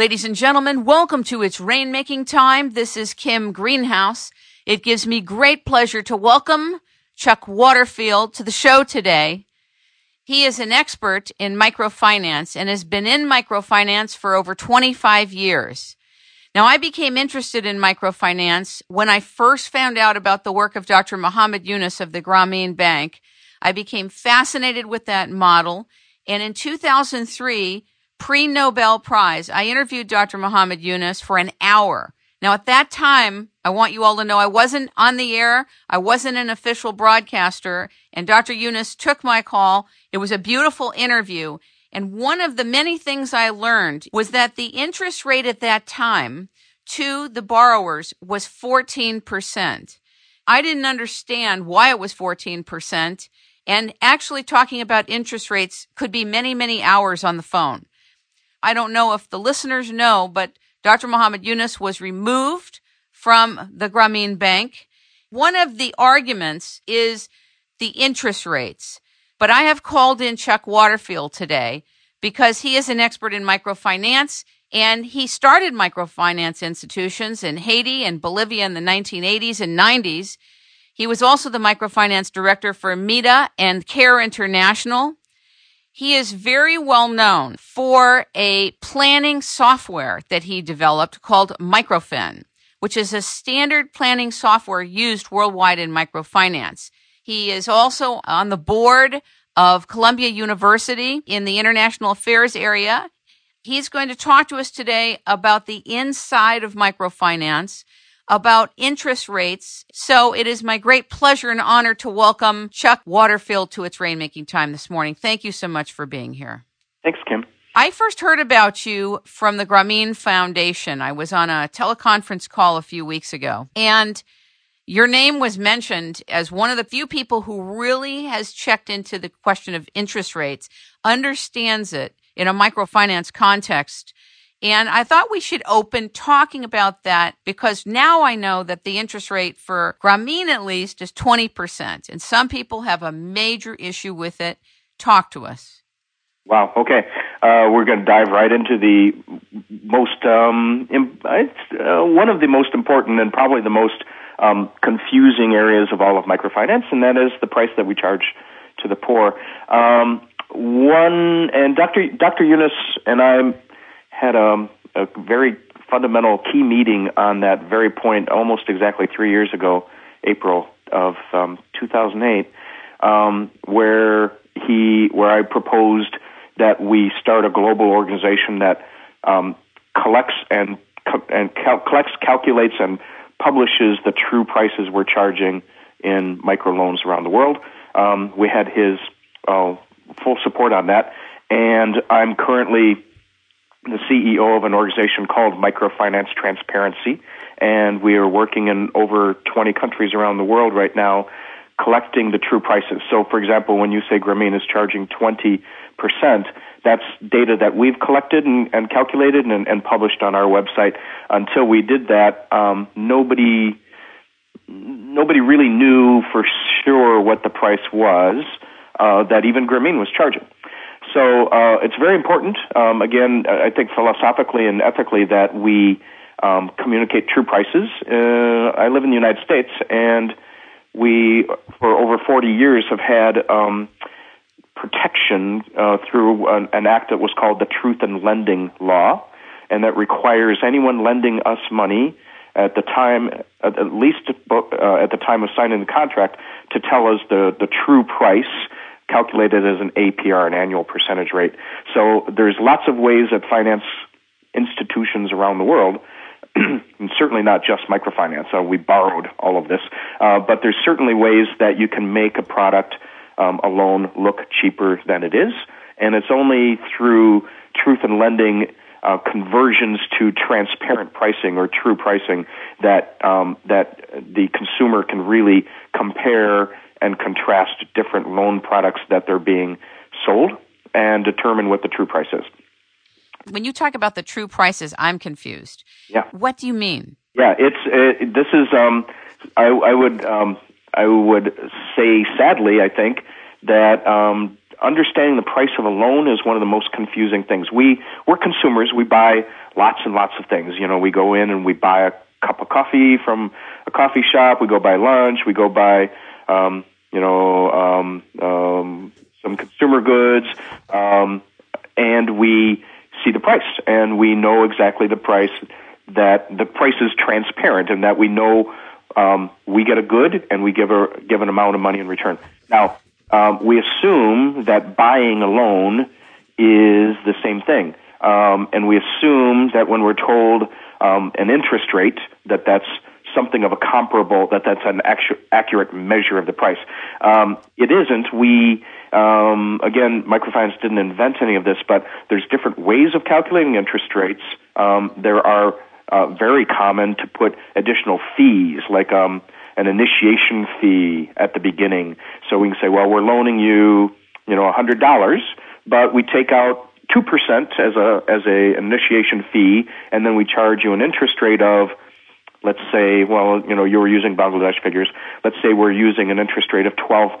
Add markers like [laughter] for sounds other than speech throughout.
Ladies and gentlemen, welcome to It's Rainmaking Time. This is Kim Greenhouse. It gives me great pleasure to welcome Chuck Waterfield to the show today. He is an expert in microfinance and has been in microfinance for over 25 years. Now, I became interested in microfinance when I first found out about the work of Dr. Muhammad Yunus of the Grameen Bank. I became fascinated with that model. And in 2003, pre Nobel Prize, I interviewed Dr. Muhammad Yunus for an hour. Now, at that time, I want you all to know I wasn't on the air. I wasn't an official broadcaster. And Dr. Yunus took my call. It was a beautiful interview. And one of the many things I learned was that the interest rate at that time to the borrowers was 14%. I didn't understand why it was 14%. And actually talking about interest rates could be many, many hours on the phone. I don't know if the listeners know, but Dr. Muhammad Yunus was removed from the Grameen Bank. One of the arguments is the interest rates. But I have called in Chuck Waterfield today because he is an expert in microfinance and he started microfinance institutions in Haiti and Bolivia in the 1980s and 90s. He was also the microfinance director for MEDA and CARE International. He is very well known for a planning software that he developed called Microfin, which is a standard planning software used worldwide in microfinance. He is also on the board of Columbia University in the international affairs area. He's going to talk to us today about the inside of microfinance, about interest rates. So it is my great pleasure and honor to welcome Chuck Waterfield to its rainmaking time this morning. Thank you so much for being here. Thanks, Kim. I first heard about you from the Grameen Foundation. I was on a teleconference call a few weeks ago and your name was mentioned as one of the few people who really has checked into the question of interest rates, understands it in a microfinance context. And I thought we should open talking about that because now I know that the interest rate for Grameen at least is 20%. And some people have a major issue with it. Talk to us. Wow. Okay. Uh, we're going to dive right into the most, um, imp- uh, one of the most important and probably the most um, confusing areas of all of microfinance, and that is the price that we charge to the poor. Um, one and Dr. Dr. Yunus and I had a, a very fundamental key meeting on that very point almost exactly three years ago, April of um, 2008, um, where he where I proposed that we start a global organization that um, collects and and cal- collects, calculates, and publishes the true prices we're charging in microloans around the world. Um, we had his uh, full support on that, and I'm currently the CEO of an organization called Microfinance Transparency, and we are working in over 20 countries around the world right now collecting the true prices. So, for example, when you say Grameen is charging 20%, that's data that we've collected and, and calculated and, and, published on our website. Until we did that, um, nobody nobody really knew for sure what the price was uh, that even Grameen was charging. So uh, it's very important. Um, again, I think philosophically and ethically that we um, communicate true prices. Uh, I live in the United States, and we, for over 40 years, have had um, protection uh, through an, an act that was called the Truth in Lending Law, and that requires anyone lending us money at the time, at least uh, at the time of signing the contract, to tell us the, the true price calculated as an APR, an annual percentage rate. So there's lots of ways that finance institutions around the world [clears throat] and certainly not just microfinance. Uh, we borrowed all of this, uh, but there's certainly ways that you can make a product um, a loan look cheaper than it is, and it's only through truth in lending uh, conversions to transparent pricing or true pricing that um, that the consumer can really compare and contrast different loan products that they're being sold and determine what the true price is. When you talk about the true prices, I'm confused. Yeah. What do you mean? Yeah, it's it, this is um, I, I would um, I would say sadly I think that um, understanding the price of a loan is one of the most confusing things. We we're consumers. We buy lots and lots of things. You know, we go in and we buy a cup of coffee from a coffee shop. We go buy lunch. We go buy, um, you know, um, um, some consumer goods, um, and we see the price, and we know exactly the price. That the price is transparent, and that we know um, we get a good, and we give a give an amount of money in return. Now, um, we assume that buying a loan is the same thing, um, and we assume that when we're told um, an interest rate, that that's something of a comparable, that that's an actu- accurate measure of the price. Um, it isn't. We um, again, microfinance didn't invent any of this, but there's different ways of calculating interest rates. Um, there are uh, very common to put additional fees, like um, an initiation fee at the beginning. So we can say, well, we're loaning you, you know, hundred dollars, but we take out two percent as a as a initiation fee, and then we charge you an interest rate of let's say, well, you know, you were using Bangladesh figures. Let's say we're using an interest rate of 12%.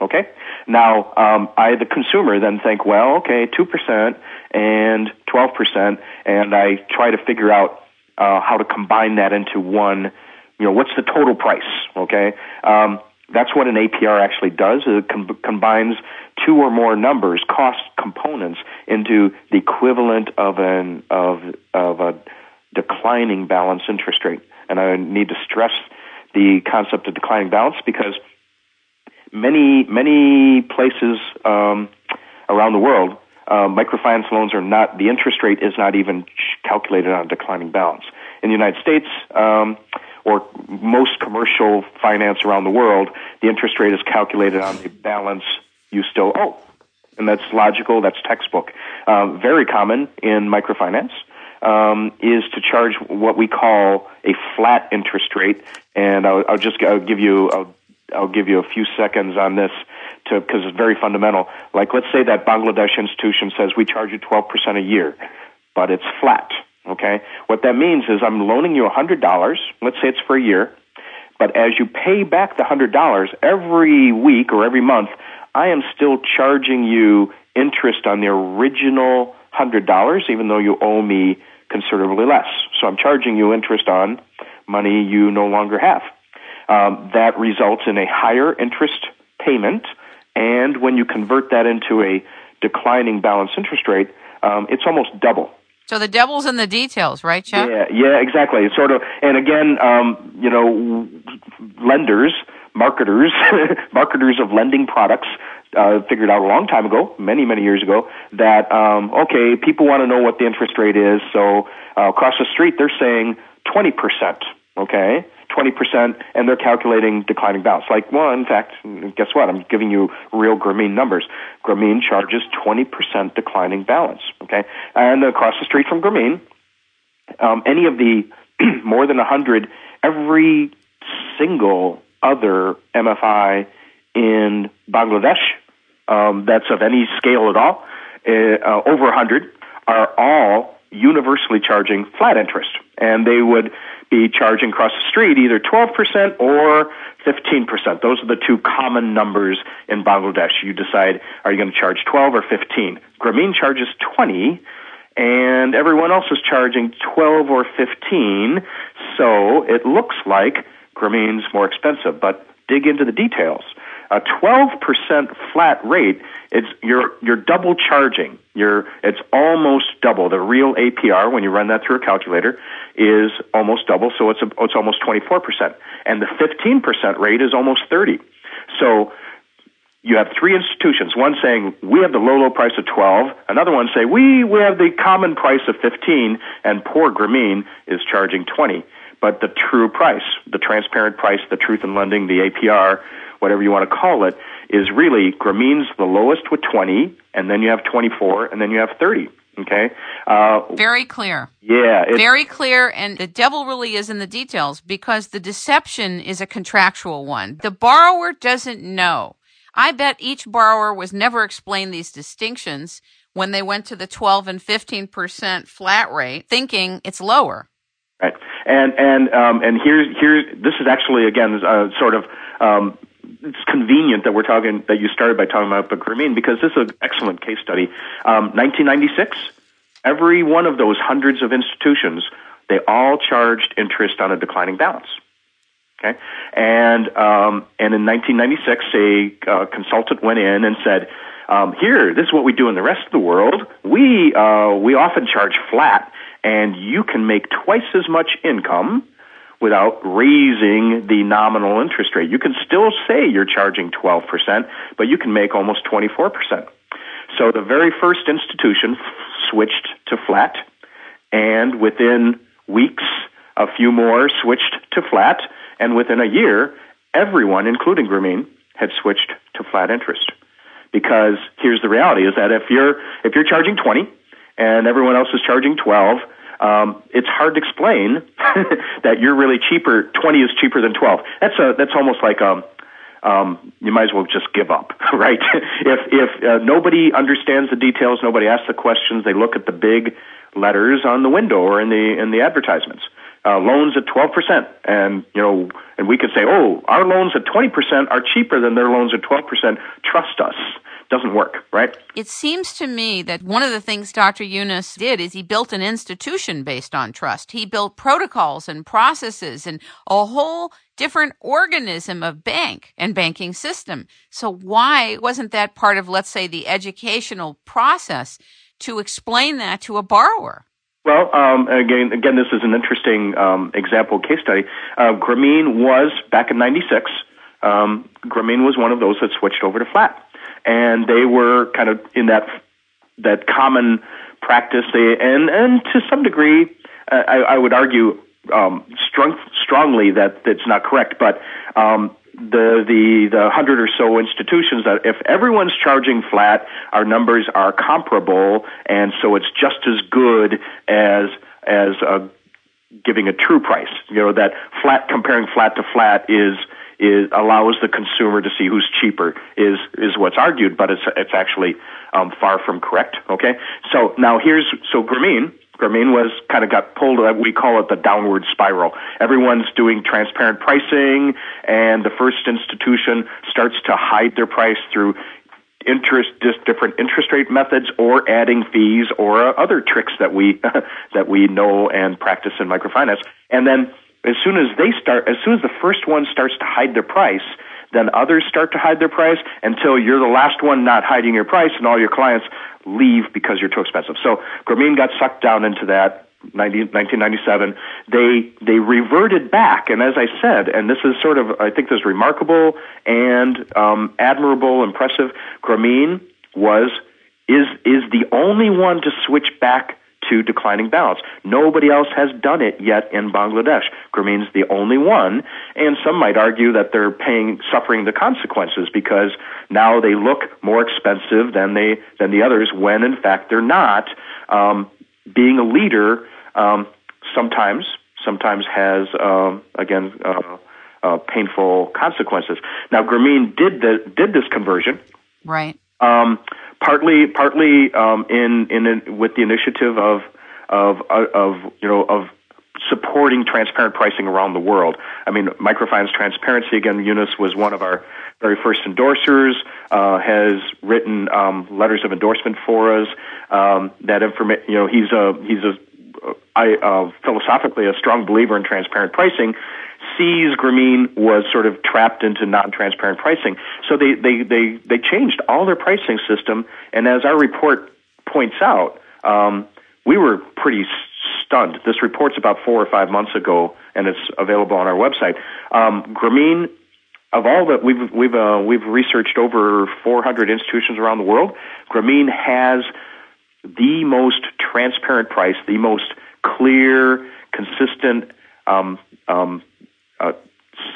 Okay? Now, um, I, the consumer, then think, well, okay, 2% and 12%, and I try to figure out uh, how to combine that into one, you know, what's the total price? Okay? Um, that's what an APR actually does. It com- combines two or more numbers, cost components, into the equivalent of an of of a declining balance interest rate. And I need to stress the concept of declining balance because many, many places um, around the world, uh, microfinance loans are not, the interest rate is not even calculated on declining balance. In the United States, um, or most commercial finance around the world, the interest rate is calculated on the balance you still owe. And that's logical, that's textbook. Uh, very common in microfinance um, is to charge what we call a flat interest rate, and I'll, I'll just I'll give you I'll, I'll give you a few seconds on this to because it's very fundamental. Like let's say that Bangladesh institution says we charge you 12% a year, but it's flat. Okay, what that means is I'm loaning you $100. Let's say it's for a year, but as you pay back the $100 every week or every month, I am still charging you interest on the original $100, even though you owe me considerably less. So I'm charging you interest on money you no longer have. Um, that results in a higher interest payment, and when you convert that into a declining balance interest rate, um, it's almost double. So the devil's in the details, right, Chuck? Yeah, yeah, exactly. It's sort of, and again, um, you know, lenders, marketers, [laughs] marketers of lending products uh, figured out a long time ago, many many years ago, that um, okay, people want to know what the interest rate is. So uh, across the street, they're saying twenty percent. Okay, twenty percent, and they're calculating declining balance. Like, well, in fact, guess what? I'm giving you real Grameen numbers. Grameen charges twenty percent declining balance. Okay, and across the street from Grameen, um, any of the [clears throat] more than a hundred, every single other MFI in Bangladesh um, that's of any scale at all, uh, uh, over 100, are all universally charging flat interest. And they would be charging across the street either 12% or 15%. Those are the two common numbers in Bangladesh. You decide, are you going to charge 12 or 15? Grameen charges 20 and everyone else is charging 12 or 15. So it looks like Grameen's more expensive, but dig into the details. A 12% flat rate, it's you're you're double charging. You're it's almost double. The real APR when you run that through a calculator is almost double, so it's a, it's almost 24%. And the 15% rate is almost 30. So you have three institutions, one saying we have the low, low price of 12, another one say we, we have the common price of 15, and poor Grameen is charging 20. But the true price, the transparent price, the truth in lending, the APR, whatever you want to call it, is really Grameen's the lowest with 20, and then you have 24, and then you have 30. Okay. Uh, Very clear. Yeah. Very clear. And the devil really is in the details because the deception is a contractual one. The borrower doesn't know. I bet each borrower was never explained these distinctions when they went to the 12 and 15% flat rate, thinking it's lower. Right. And, and, um, and here's, here's, this is actually, again, uh, sort of, um, it's convenient that we're talking that you started by talking about Grameen because this is an excellent case study. Um, 1996, every one of those hundreds of institutions, they all charged interest on a declining balance. Okay, and um, and in 1996, a uh, consultant went in and said, um, "Here, this is what we do in the rest of the world. We uh, we often charge flat, and you can make twice as much income." Without raising the nominal interest rate. You can still say you're charging 12%, but you can make almost 24%. So the very first institution switched to flat, and within weeks, a few more switched to flat, and within a year, everyone, including Grameen, had switched to flat interest. Because here's the reality: is that if you're if you're charging 20 and everyone else is charging 12, um, it's hard to explain [laughs] that you're really cheaper. 20 is cheaper than 12. That's a that's almost like um, um, you might as well just give up, [laughs] right? if if uh, nobody understands the details, nobody asks the questions, they look at the big letters on the window or in the in the advertisements. Uh, loans at 12%, and you know, and we could say, oh, our loans at 20% are cheaper than their loans at 12%. Trust us doesn't work, right? It seems to me that one of the things Dr. Yunus did is he built an institution based on trust. He built protocols and processes and a whole different organism of bank and banking system. So why wasn't that part of, let's say, the educational process to explain that to a borrower? Well, um, again, again, this is an interesting um, example case study. Uh, Grameen was back in '96. Um, Grameen was one of those that switched over to flat and they were kind of in that that common practice. They and and to some degree, uh, I, I would argue um, strong, strongly that that's not correct, but. Um, the the the hundred or so institutions that if everyone's charging flat, our numbers are comparable, and so it's just as good as as uh, giving a true price. You know that flat comparing flat to flat is is allows the consumer to see who's cheaper is is what's argued, but it's it's actually um, far from correct. Okay, so now here's so Grameen. Grameen was kind of got pulled. Uh, we call it the downward spiral. Everyone's doing transparent pricing, and the first institution starts to hide their price through interest different interest rate methods or adding fees or other tricks that we [laughs] that we know and practice in microfinance and then as soon as they start, as soon as the first one starts to hide their price, then others start to hide their price until you're the last one not hiding your price and all your clients leave because you're too expensive. So Grameen got sucked down into that 90, 1997. They they reverted back, and as I said, and this is sort of I think this is remarkable and um, admirable, impressive. Grameen was is is the only one to switch back to declining balance. Nobody else has done it yet in Bangladesh. Grameen's the only one, and some might argue that they're paying, suffering the consequences because now they look more expensive than they than the others, when in fact they're not. Um, being a leader um, sometimes sometimes has um, again. Uh, uh, painful consequences. Now, Grameen did the did this conversion, right? Um, partly partly um, in in with the initiative of of of you know of supporting transparent pricing around the world. I mean, microfinance transparency again. Yunus was one of our very first endorsers. Uh, has written um, letters of endorsement for us. Um, that information, you know, he's a he's a I, uh, philosophically a strong believer in transparent pricing sees Grameen was sort of trapped into non-transparent pricing. So they, they, they, they changed all their pricing system. And as our report points out, um, we were pretty stunned. This report's about four or five months ago, and it's available on our website. Um, Grameen, of all that we've we've uh, we've researched over 400 institutions around the world, Grameen has the most transparent price, the most clear, consistent um, um,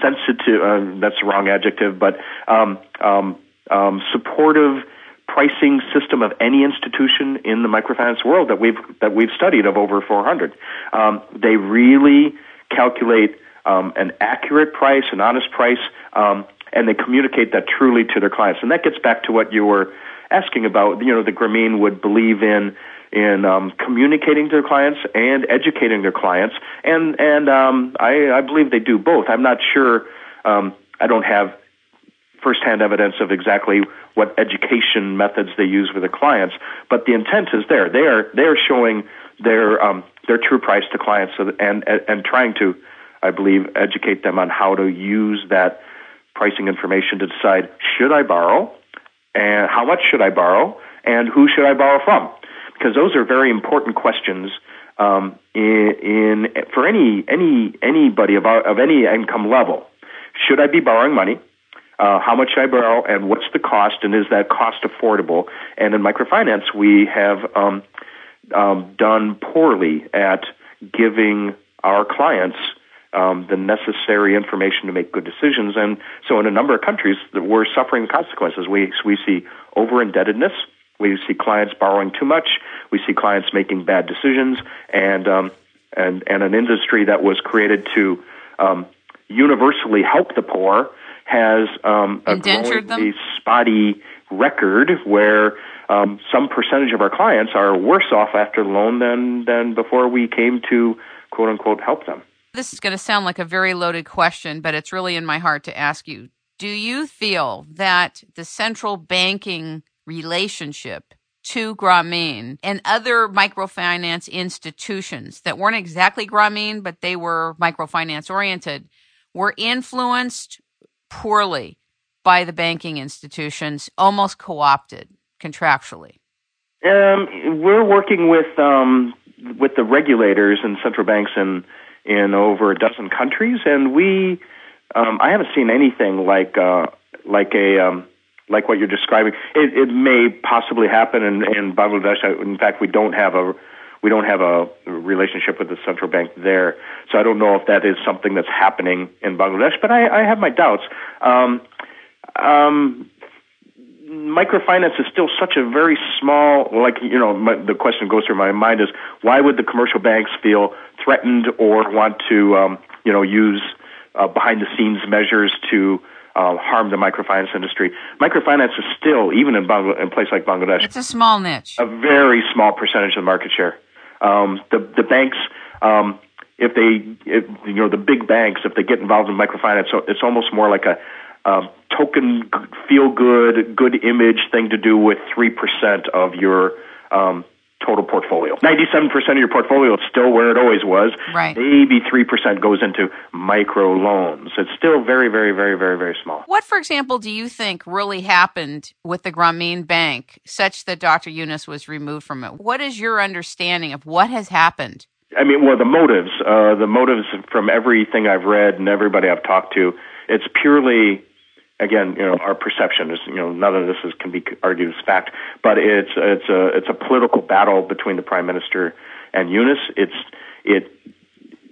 sensitive, uh, that's the wrong adjective, but um, um, um, supportive pricing system of any institution in the microfinance world that we've that we've studied of over 400. Um, they really calculate um, an accurate price, an honest price, um, and they communicate that truly to their clients. And that gets back to what you were asking about. You know, the Grameen would believe in in um, communicating to their clients and educating their clients, and and um, I, I believe they do both. I'm not sure. Um, I don't have firsthand evidence of exactly what education methods they use with the clients, but the intent is there. They are they are showing their um, their true price to clients, and and trying to, I believe, educate them on how to use that pricing information to decide should I borrow, and how much should I borrow, and who should I borrow from, because those are very important questions um, in, in for any any anybody of of any income level. Should I be borrowing money? Uh, how much should I borrow, and what's the cost, and is that cost affordable? And in microfinance, we have um, um, done poorly at giving our clients um, the necessary information to make good decisions. And so, in a number of countries, we're suffering consequences. We we see over indebtedness. We see clients borrowing too much. We see clients making bad decisions, and um, and and an industry that was created to um, universally help the poor has um, a spotty record where um, some percentage of our clients are worse off after the loan than than before we came to quote unquote help them. This is going to sound like a very loaded question, but it's really in my heart to ask you. Do you feel that the central banking relationship to Grameen and other microfinance institutions that weren't exactly Grameen, but they were microfinance oriented, were influenced poorly by the banking institutions, almost co opted contractually? Um, we're working with um, with the regulators and central banks in in over a dozen countries, and we um, I haven't seen anything like uh, like a um, like what you're describing. It, it may possibly happen in, in Bangladesh. In fact, we don't have a we don't have a relationship with the central bank there, so I don't know if that is something that's happening in Bangladesh. But I, I have my doubts. Um, um, microfinance is still such a very small. Like you know, my, the question goes through my mind is why would the commercial banks feel threatened or want to um, you know use uh, behind the scenes measures to uh, harm the microfinance industry. Microfinance is still, even in, in a place like Bangladesh, it's a small niche, a very small percentage of the market share. Um, the the banks, um, if they, if, you know, the big banks, if they get involved in microfinance, so it's almost more like a um, token feel good, good image thing to do with three percent of your um, total portfolio. 97% of your portfolio is still where it always was. Right. Maybe 3% goes into micro loans. It's still very, very, very, very, very small. What, for example, do you think really happened with the Grameen Bank such that Dr. Yunus was removed from it? What is your understanding of what has happened? I mean, well, the motives, uh, the motives from everything I've read and everybody I've talked to, it's purely again, you know, our perception is, you know, none of this is, can be argued as fact, but it's it's a it's a political battle between the prime minister and Yunus. It's it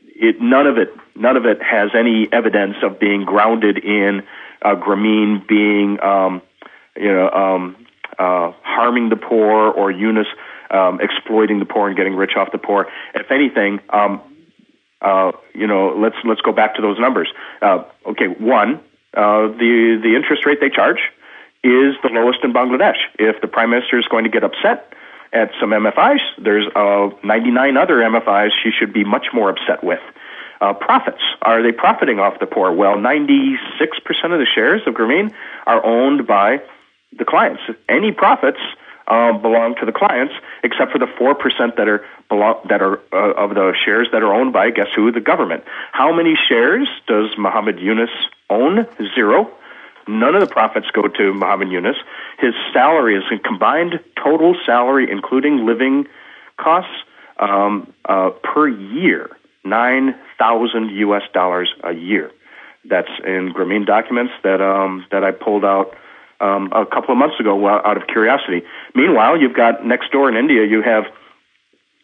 it none of it none of it has any evidence of being grounded in uh, Grameen being um, you know um, uh, harming the poor or Yunus um, exploiting the poor and getting rich off the poor. If anything. Um, uh, you know, let's let's go back to those numbers. Uh, okay, one, uh, the the interest rate they charge is the lowest in Bangladesh. If the prime minister is going to get upset at some MFIs, there's uh, 99 other MFIs she should be much more upset with. Uh, profits. Are they profiting off the poor? Well, 96% of the shares of Grameen are owned by the clients. Any profits uh, belong to the clients, except for the four percent that are belong that are uh, of the shares that are owned by guess who? The government. How many shares does Muhammad Yunus own? Zero. None of the profits go to Muhammad Yunus. His salary is a combined total salary, including living costs, um, uh, per year, nine thousand U.S. dollars a year. That's in Grameen documents that um, that I pulled out um, a couple of months ago out of curiosity. Meanwhile, you've got next door in India, you have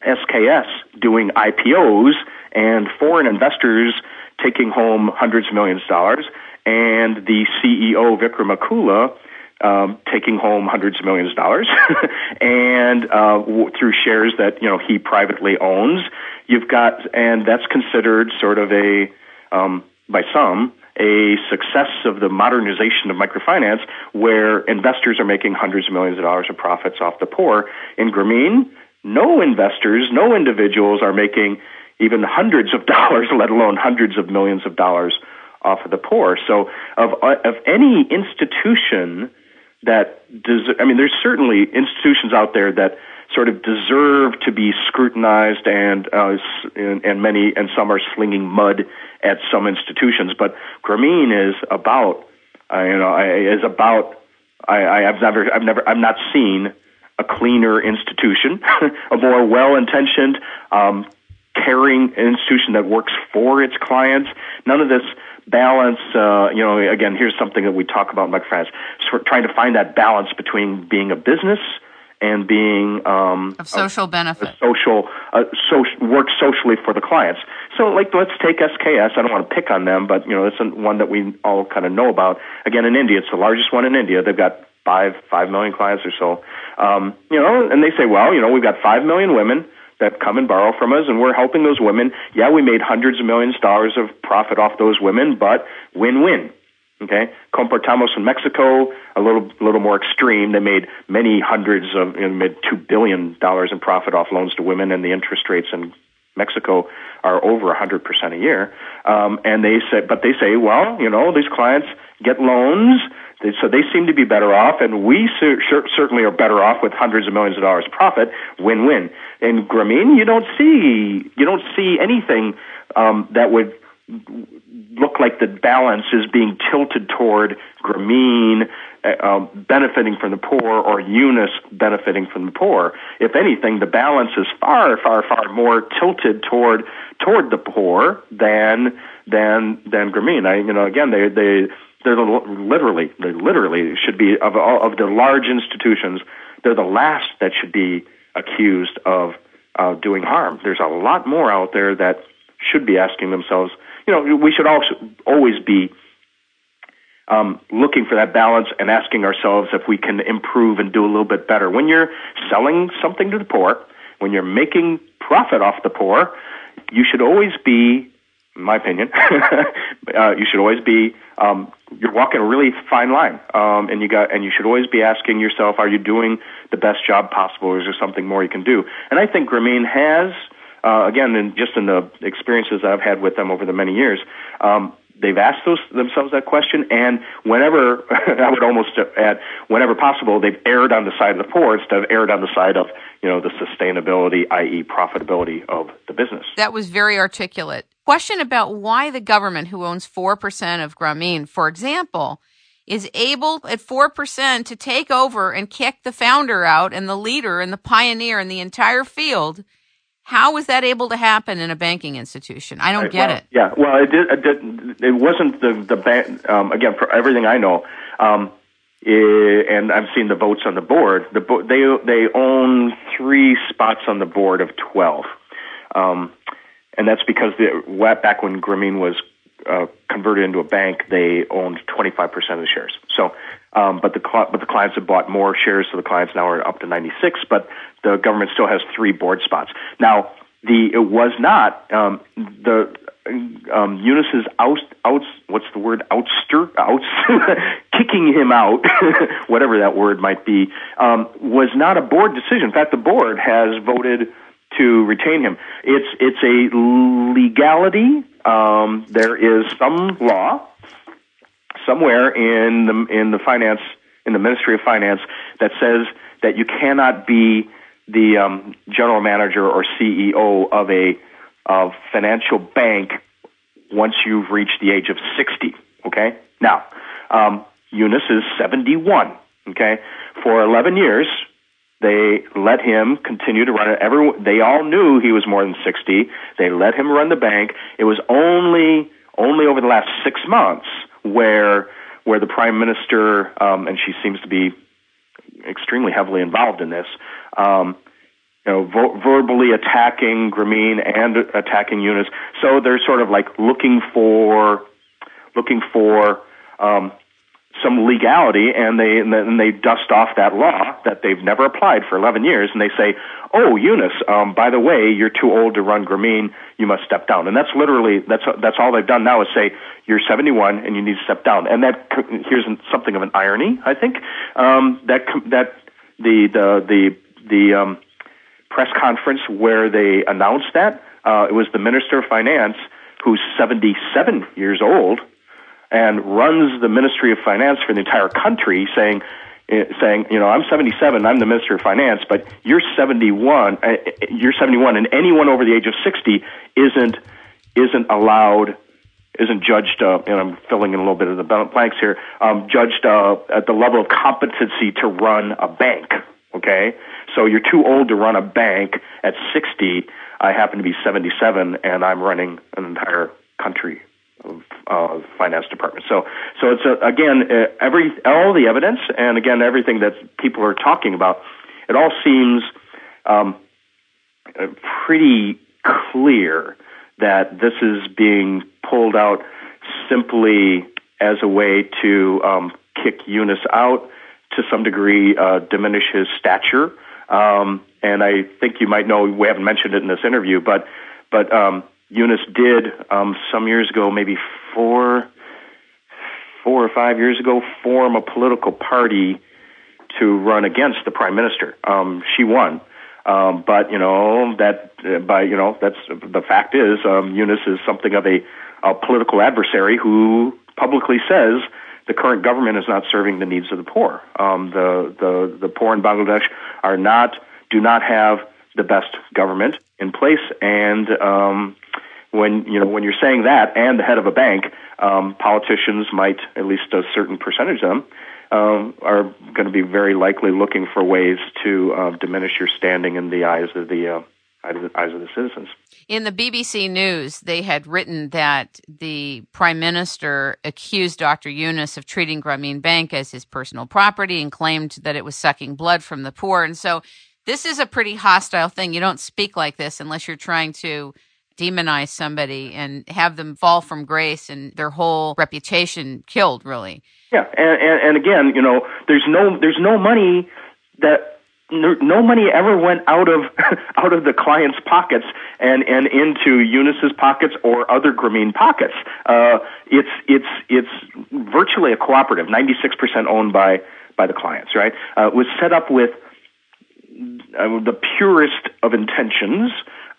SKS doing IPOs and foreign investors taking home hundreds of millions of dollars, and the CEO Vikram Akula um, taking home hundreds of millions of dollars, [laughs] and uh, w- through shares that you know he privately owns. You've got, and that's considered sort of a um, by some a success of the modernization of microfinance where investors are making hundreds of millions of dollars of profits off the poor. In Grameen, no investors, no individuals are making even hundreds of [laughs] dollars, let alone hundreds of millions of dollars off of the poor. So, of, of any institution that des- I mean, there's certainly institutions out there that sort of deserve to be scrutinized, and uh, and, and many and some are slinging mud at some institutions. But Grameen is about, uh, you know, is about. I, I've never, I've never, I've not seen a cleaner institution, [laughs] a more well-intentioned, um, caring institution that works for its clients. None of this balance. Uh, you know, again, here's something that we talk about in. So we're trying to find that balance between being a business and being um, of social a, benefit, a social, uh, social work socially for the clients. So, like, let's take SKS. I don't want to pick on them, but you know, it's one that we all kind of know about. Again, in India, it's the largest one in India. They've got five five million clients or so. Um, you know, and they say, well, you know, we've got five million women that come and borrow from us, and we're helping those women. Yeah, we made hundreds of millions of dollars of profit off those women, but win-win. Okay, Compartamos in Mexico, a little little more extreme. They made many hundreds of, you know, made two billion dollars in profit off loans to women, and the interest rates in Mexico are over a hundred percent a year. Um, and they say, but they say, well, you know, these clients get loans, so they seem to be better off, and we cer- certainly are better off with hundreds of millions of dollars profit. Win-win. In Grameen, you don't see you don't see anything um, that would look like the balance is being tilted toward Grameen uh, um, benefiting from the poor or Yunus benefiting from the poor. If anything, the balance is far, far, far more tilted toward toward the poor than than than Grameen. I, you know, again, they they they're the, literally they literally should be of all of the large institutions. They're the last that should be accused of uh, doing harm. There's a lot more out there that should be asking themselves you know, we should also always be um, looking for that balance and asking ourselves if we can improve and do a little bit better. When you're selling something to the poor, when you're making profit off the poor, you should always be, in my opinion, [laughs] uh, you should always be um, you're walking a really fine line, um, and you got and you should always be asking yourself, are you doing the best job possible, or is there something more you can do? And I think Grameen has uh, again, in, just in the experiences I've had with them over the many years, um, they've asked those, themselves that question, and whenever [laughs] I would almost add, whenever possible, they've erred on the side of the poor instead of erred on the side of you know the sustainability, i.e., profitability of the business. That was very articulate. Question about why the government, who owns four percent of Grameen, for example, is able at 4% to take over and kick the founder out and the leader and the pioneer in the entire field how was that able to happen in a banking institution? I don't right, get well, it. Yeah, well, it, did, it, did, it wasn't the the bank. Um, again, for everything I know, um, it, and I've seen the votes on the board. The bo- they they own three spots on the board of twelve, um, and that's because the back when Grameen was uh, converted into a bank, they owned 25% of the shares. So, um, but the but the clients have bought more shares, so the clients now are up to 96. But the government still has three board spots. Now, the it was not um, the um, Yunus's out, outs, what's the word, outster, outs, [laughs] kicking him out, [laughs] whatever that word might be, um, was not a board decision. In fact, the board has voted to retain him. It's it's a legality. Um, there is some law somewhere in the in the finance in the Ministry of Finance that says that you cannot be the um, general manager or CEO of a of financial bank once you've reached the age of 60. Okay, now um, Yunus is 71. Okay, for 11 years they let him continue to run it. Everyone, they all knew he was more than 60. They let him run the bank. It was only only over the last six months where where the prime minister um, and she seems to be extremely heavily involved in this. Um, you know, vo- verbally attacking Grameen and attacking Yunus. So they're sort of like looking for looking for um, some legality and they and they dust off that law that they've never applied for 11 years and they say oh Yunus um, by the way you're too old to run Grameen you must step down. And that's literally that's that's all they've done now is say you're 71 and you need to step down. And that here's something of an irony I think. Um, that that the the the the um, press conference where they announced that uh, it was the minister of finance who's 77 years old and runs the Ministry of Finance for the entire country, saying, uh, saying, you know, I'm 77, I'm the Minister of Finance, but you're 71, uh, you're 71, and anyone over the age of 60 isn't isn't allowed, isn't judged, uh, and I'm filling in a little bit of the blanks here, um, judged uh, at the level of competency to run a bank. Okay, so you're too old to run a bank at 60. I happen to be 77, and I'm running an entire country uh, finance department. So, so it's a, again uh, every all the evidence, and again everything that people are talking about. It all seems um, uh, pretty clear that this is being pulled out simply as a way to um, kick Yunus out to some degree, uh, diminish his stature. Um, and I think you might know we haven't mentioned it in this interview, but but um, Yunus did um, some years ago, maybe four, four or five years ago, form a political party to run against the prime minister. Um, she won, um, but you know that uh, by you know that's the fact is um, Yunus is something of a, a political adversary who publicly says the current government is not serving the needs of the poor. Um, the the the poor in Bangladesh are not do not have the best government in place, and um, when you know when you're saying that, and the head of a bank, um, politicians might at least a certain percentage of them um, are going to be very likely looking for ways to uh, diminish your standing in the eyes of the uh, eyes of the citizens. In the BBC News, they had written that the Prime Minister accused Dr. Yunus of treating Grameen Bank as his personal property and claimed that it was sucking blood from the poor. And so this is a pretty hostile thing. You don't speak like this unless you're trying to demonize somebody and have them fall from grace and their whole reputation killed really yeah and, and, and again you know there's no there's no money that no money ever went out of [laughs] out of the client's pockets and and into Yunus's pockets or other Grameen pockets. Uh, it's it's it's virtually a cooperative, 96% owned by by the clients. Right? Uh, it was set up with uh, the purest of intentions.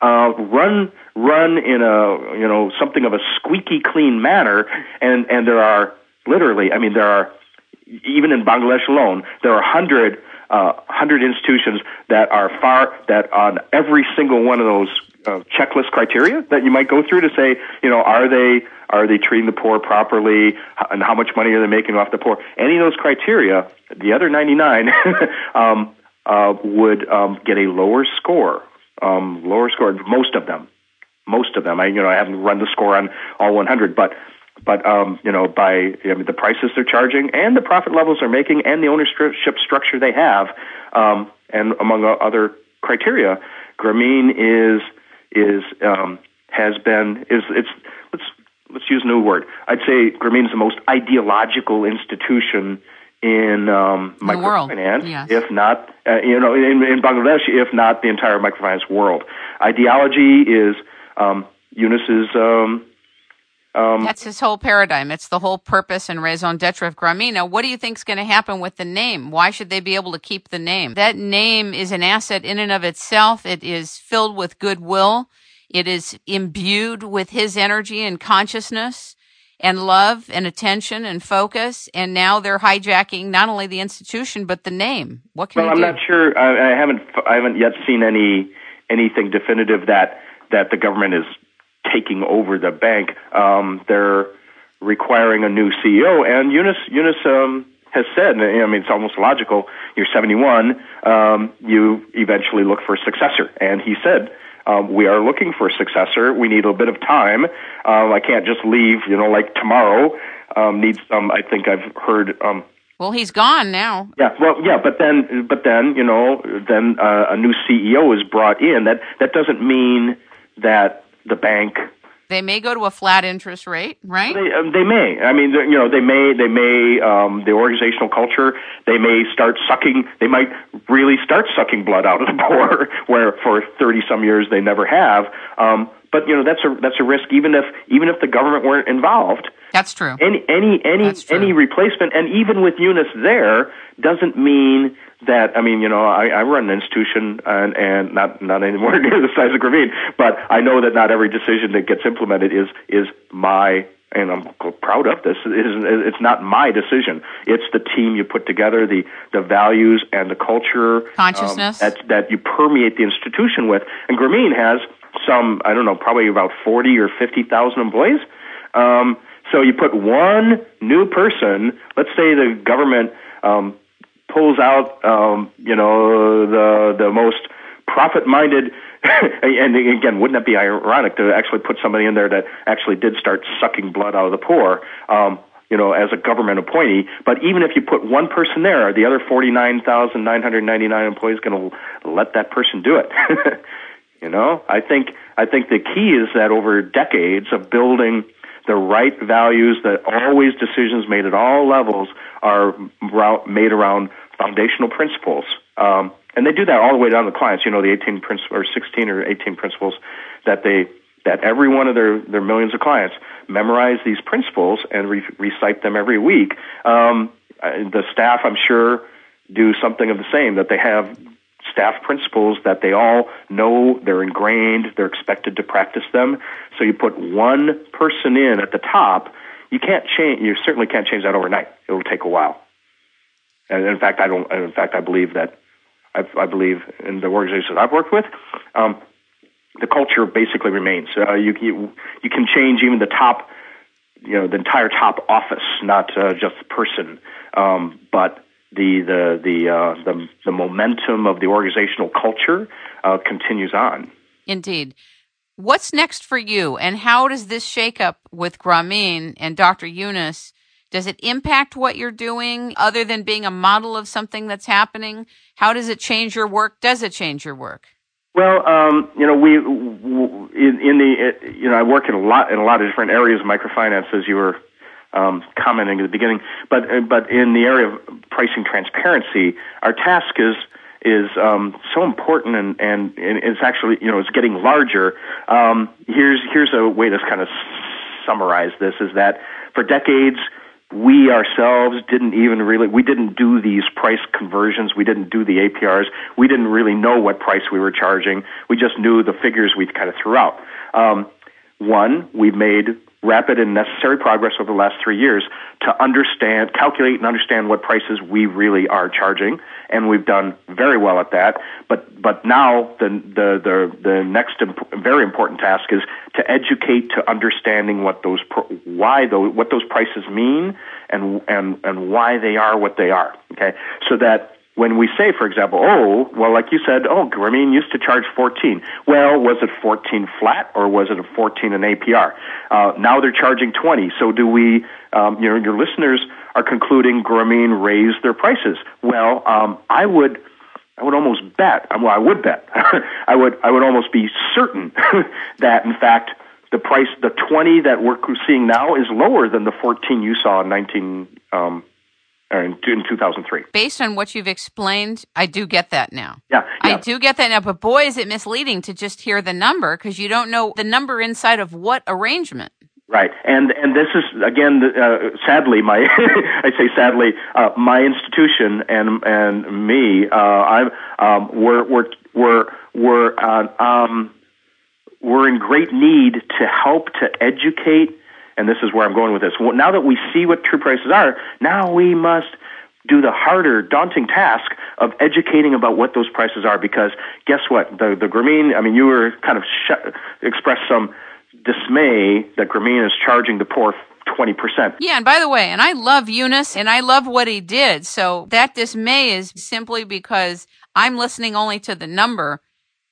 Uh, run run in a you know something of a squeaky clean manner, and and there are literally, I mean, there are even in Bangladesh alone, there are hundred uh, hundred institutions that are far that on every single one of those uh, checklist criteria that you might go through to say, you know, are they are they treating the poor properly, and how much money are they making off the poor? Any of those criteria, the other 99 [laughs] um, uh, would um, get a lower score, um, lower score. Most of them, most of them. I you know I haven't run the score on all 100, but but um, you know by I mean, the prices they're charging and the profit levels they're making and the ownership structure they have, um, and among other criteria, Grameen is is um, has been is it's let's let's use a new word. I'd say Grameen is the most ideological institution in um, microfinance, yes. if not, uh, you know, in, in Bangladesh, if not the entire microfinance world. Ideology is um, Yunus's. Um, um, That's his whole paradigm. It's the whole purpose and raison d'etre of Grameen. Now, what do you think is going to happen with the name? Why should they be able to keep the name? That name is an asset in and of itself. It is filled with goodwill. It is imbued with his energy and consciousness and love and attention and focus. And now they're hijacking not only the institution but the name. What can well, I'm do? not sure. I, I haven't. I haven't yet seen any anything definitive that that the government is taking over the bank. Um, they're requiring a new CEO, and Yunus Yunus um, has said. I mean, it's almost logical. You're 71. Um, you eventually look for a successor, and he said um, we are looking for a successor. We need a bit of time. Um, I can't just leave, you know, like tomorrow. Um, needs um, I think I've heard. Um, well, he's gone now. Yeah, well, yeah, but then, but then, you know, then uh, a new CEO is brought in. That that doesn't mean that the bank they may go to a flat interest rate, right? They, um, they may. I mean, you know, they may. They may. Um, the organizational culture. They may start sucking. They might really start sucking blood out of the [laughs] poor, where for thirty some years they never have. Um, but you know, that's a that's a risk. Even if even if the government weren't involved. That's true. Any any any any replacement, and even with Yunus there, doesn't mean that I mean, you know, I, I run an institution and, and not not anymore [laughs] near the size of Grameen, but I know that not every decision that gets implemented is is my and I'm proud of this. It's not my decision. It's the team you put together, the the values and the culture um, consciousness um, that that you permeate the institution with. And Grameen has some, I don't know, probably about forty or fifty thousand employees. Um, so you put one new person. Let's say the government um, pulls out, um, you know, the the most profit-minded [laughs] and again, wouldn't that be ironic to actually put somebody in there that actually did start sucking blood out of the poor? Um, you know, as a government appointee. But even if you put one person there, are the other 49,999 employees going to let that person do it? [laughs] you know, I think I think the key is that over decades of building the right values, that always decisions made at all levels are made around foundational principles. Um, and they do that all the way down to the clients. You know, the 18 princi- or 16 or 18 principles that they that every one of their their millions of clients memorize these principles and re- recite them every week. Um, the staff, I'm sure, do something of the same. That they have staff principles that they all know, they're ingrained, they're expected to practice them. So you put one person in at the top. You can't change. You certainly can't change that overnight. It'll take a while. And in fact, I don't. In fact, I believe that I, I believe in the organizations I've worked with, um, the culture basically remains. Uh, you, you you can change even the top, you know, the entire top office, not uh, just the person, um, but the the the, uh, the the momentum of the organizational culture uh, continues on. Indeed. What's next for you, and how does this shake up with Grameen and Dr. Yunus does it impact what you're doing other than being a model of something that's happening? How does it change your work? Does it change your work? Well, um, you know, we in, in the you know I work in a lot in a lot of different areas of microfinance as you were um, commenting at the beginning, but uh, but in the area of pricing transparency, our task is is um, so important and, and, and it's actually you know it's getting larger. Um, here's here's a way to kind of summarize this: is that for decades we ourselves didn't even really we didn't do these price conversions. We didn't do the aprs we didn't really know what price we were charging. We just knew the figures we kind of threw out. Um, one we've made rapid and necessary progress over the last three years to understand calculate and understand what prices we really are charging. And we've done very well at that. But but now the the the, the next imp- very important task is to educate to understanding what those why those what those prices mean and and and why they are what they are. Okay, so that when we say, for example, oh, well, like you said, oh, Grameen used to charge 14. Well, was it 14 flat or was it a 14 in APR? Uh, now they're charging 20. So do we, um, you know, your listeners are concluding Grameen raised their prices. Well, um, I would, I would almost bet, well, I would bet, [laughs] I would, I would almost be certain [laughs] that in fact the price, the 20 that we're seeing now is lower than the 14 you saw in 19, um, in, in 2003. Based on what you've explained, I do get that now. Yeah, yeah. I do get that now. But boy, is it misleading to just hear the number because you don't know the number inside of what arrangement. Right, and and this is again, uh, sadly, my [laughs] I say sadly, uh, my institution and and me, uh, I'm um, we're we're we're we're uh, um, we're in great need to help to educate, and this is where I'm going with this. Now that we see what true prices are, now we must do the harder, daunting task of educating about what those prices are. Because guess what? The the Grameen, I mean, you were kind of sh- expressed some dismay that Grameen is charging the poor 20%. Yeah, and by the way, and I love Yunus and I love what he did. So that dismay is simply because I'm listening only to the number,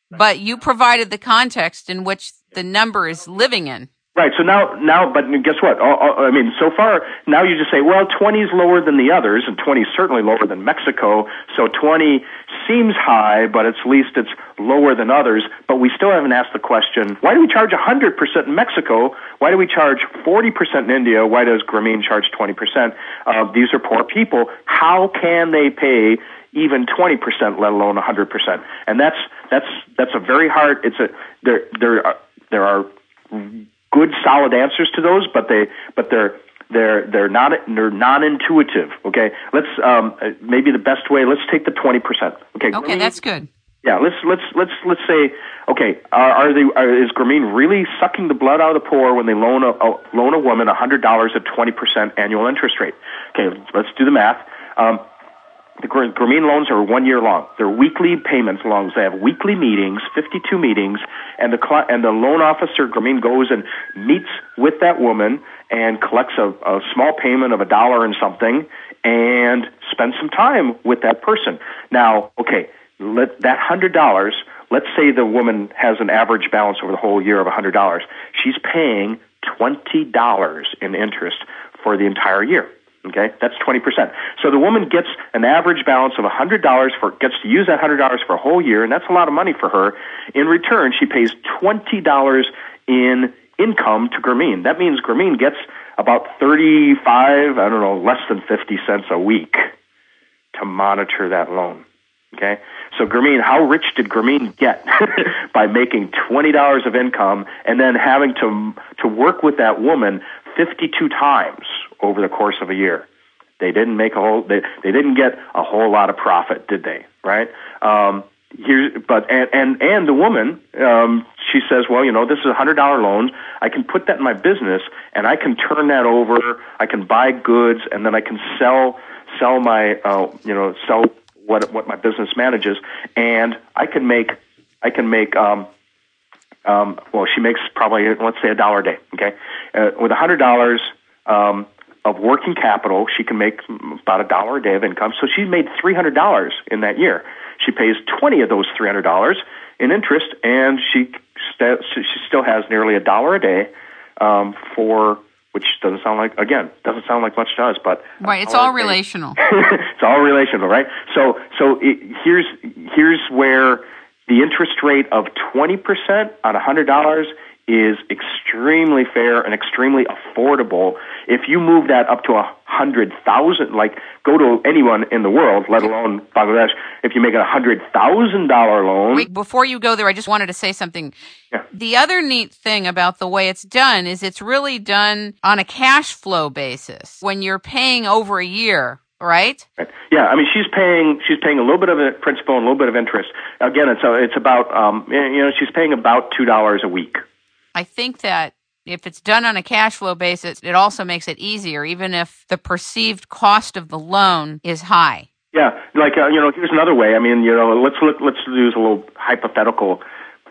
but you provided the context in which the number is living in. Right. So now, now, but guess what? I mean, so far, now you just say, well, 20 is lower than the others, and 20 is certainly lower than Mexico. So 20 seems high, but at least it's lower than others. But we still haven't asked the question: Why do we charge 100% in Mexico? Why do we charge 40% in India? Why does Grameen charge 20%? Uh, these are poor people. How can they pay? even 20%, let alone 100%. And that's, that's, that's a very hard, it's a, there, there are, there are good solid answers to those, but they but they're they're they're not they're non-intuitive. Okay, let's um, maybe the best way. Let's take the twenty percent. Okay, okay, that's good. Yeah, let's let's let's let's say, okay, are, are they are, is Grameen really sucking the blood out of the poor when they loan a, a loan a woman a hundred dollars at twenty percent annual interest rate? Okay, let's do the math. Um, the Grameen loans are one year long. They're weekly payments loans. They have weekly meetings, 52 meetings, and the cl- and the loan officer Grameen goes and meets with that woman and collects a, a small payment of a dollar and something, and spends some time with that person. Now, okay, let that hundred dollars. Let's say the woman has an average balance over the whole year of a hundred dollars. She's paying twenty dollars in interest for the entire year. Okay, that's twenty percent. So the woman gets an average balance of a hundred dollars for gets to use that hundred dollars for a whole year, and that's a lot of money for her. In return, she pays twenty dollars in income to Grameen. That means Grameen gets about thirty-five, I don't know, less than fifty cents a week to monitor that loan. Okay, so Grameen, how rich did Grameen get [laughs] by making twenty dollars of income and then having to to work with that woman fifty-two times over the course of a year? They didn't make a whole. They they didn't get a whole lot of profit, did they? Right? Um, here, but and and and the woman, um, she says, well, you know, this is a hundred dollar loan. I can put that in my business, and I can turn that over. I can buy goods, and then I can sell sell my, uh, you know, sell what what my business manages, and I can make I can make um, um, well, she makes probably let's say a dollar a day. Okay, uh, with a hundred dollars um, of working capital, she can make about a dollar a day of income. So she made three hundred dollars in that year. She pays twenty of those three hundred dollars in interest, and she st- she still has nearly a dollar a day um, for which doesn't sound like again doesn't sound like much to us, but right, it's all relational. [laughs] it's all relational, right? So so it, here's here's where the interest rate of twenty percent on a hundred dollars is extremely fair and extremely affordable. If you move that up to a hundred thousand, like go to anyone in the world, let alone Bangladesh, if you make a hundred thousand dollar loan. Wait, before you go there, I just wanted to say something. Yeah. The other neat thing about the way it's done is it's really done on a cash flow basis. When you're paying over a year, right? Yeah, I mean she's paying she's paying a little bit of a principal and a little bit of interest. Again, it's a, it's about um, you know she's paying about two dollars a week. I think that if it's done on a cash flow basis, it also makes it easier, even if the perceived cost of the loan is high. Yeah, like uh, you know, here's another way. I mean, you know, let's look, let's use a little hypothetical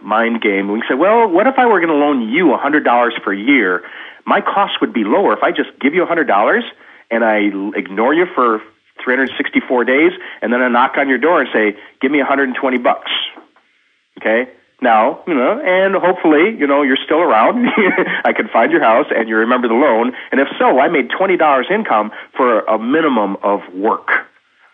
mind game. We say, well, what if I were going to loan you a hundred dollars per year? My cost would be lower if I just give you a hundred dollars and I ignore you for 364 days, and then I knock on your door and say, give me 120 bucks. Okay, now, you know, and hopefully, you know, you're still around. [laughs] I can find your house and you remember the loan. And if so, I made $20 income for a minimum of work.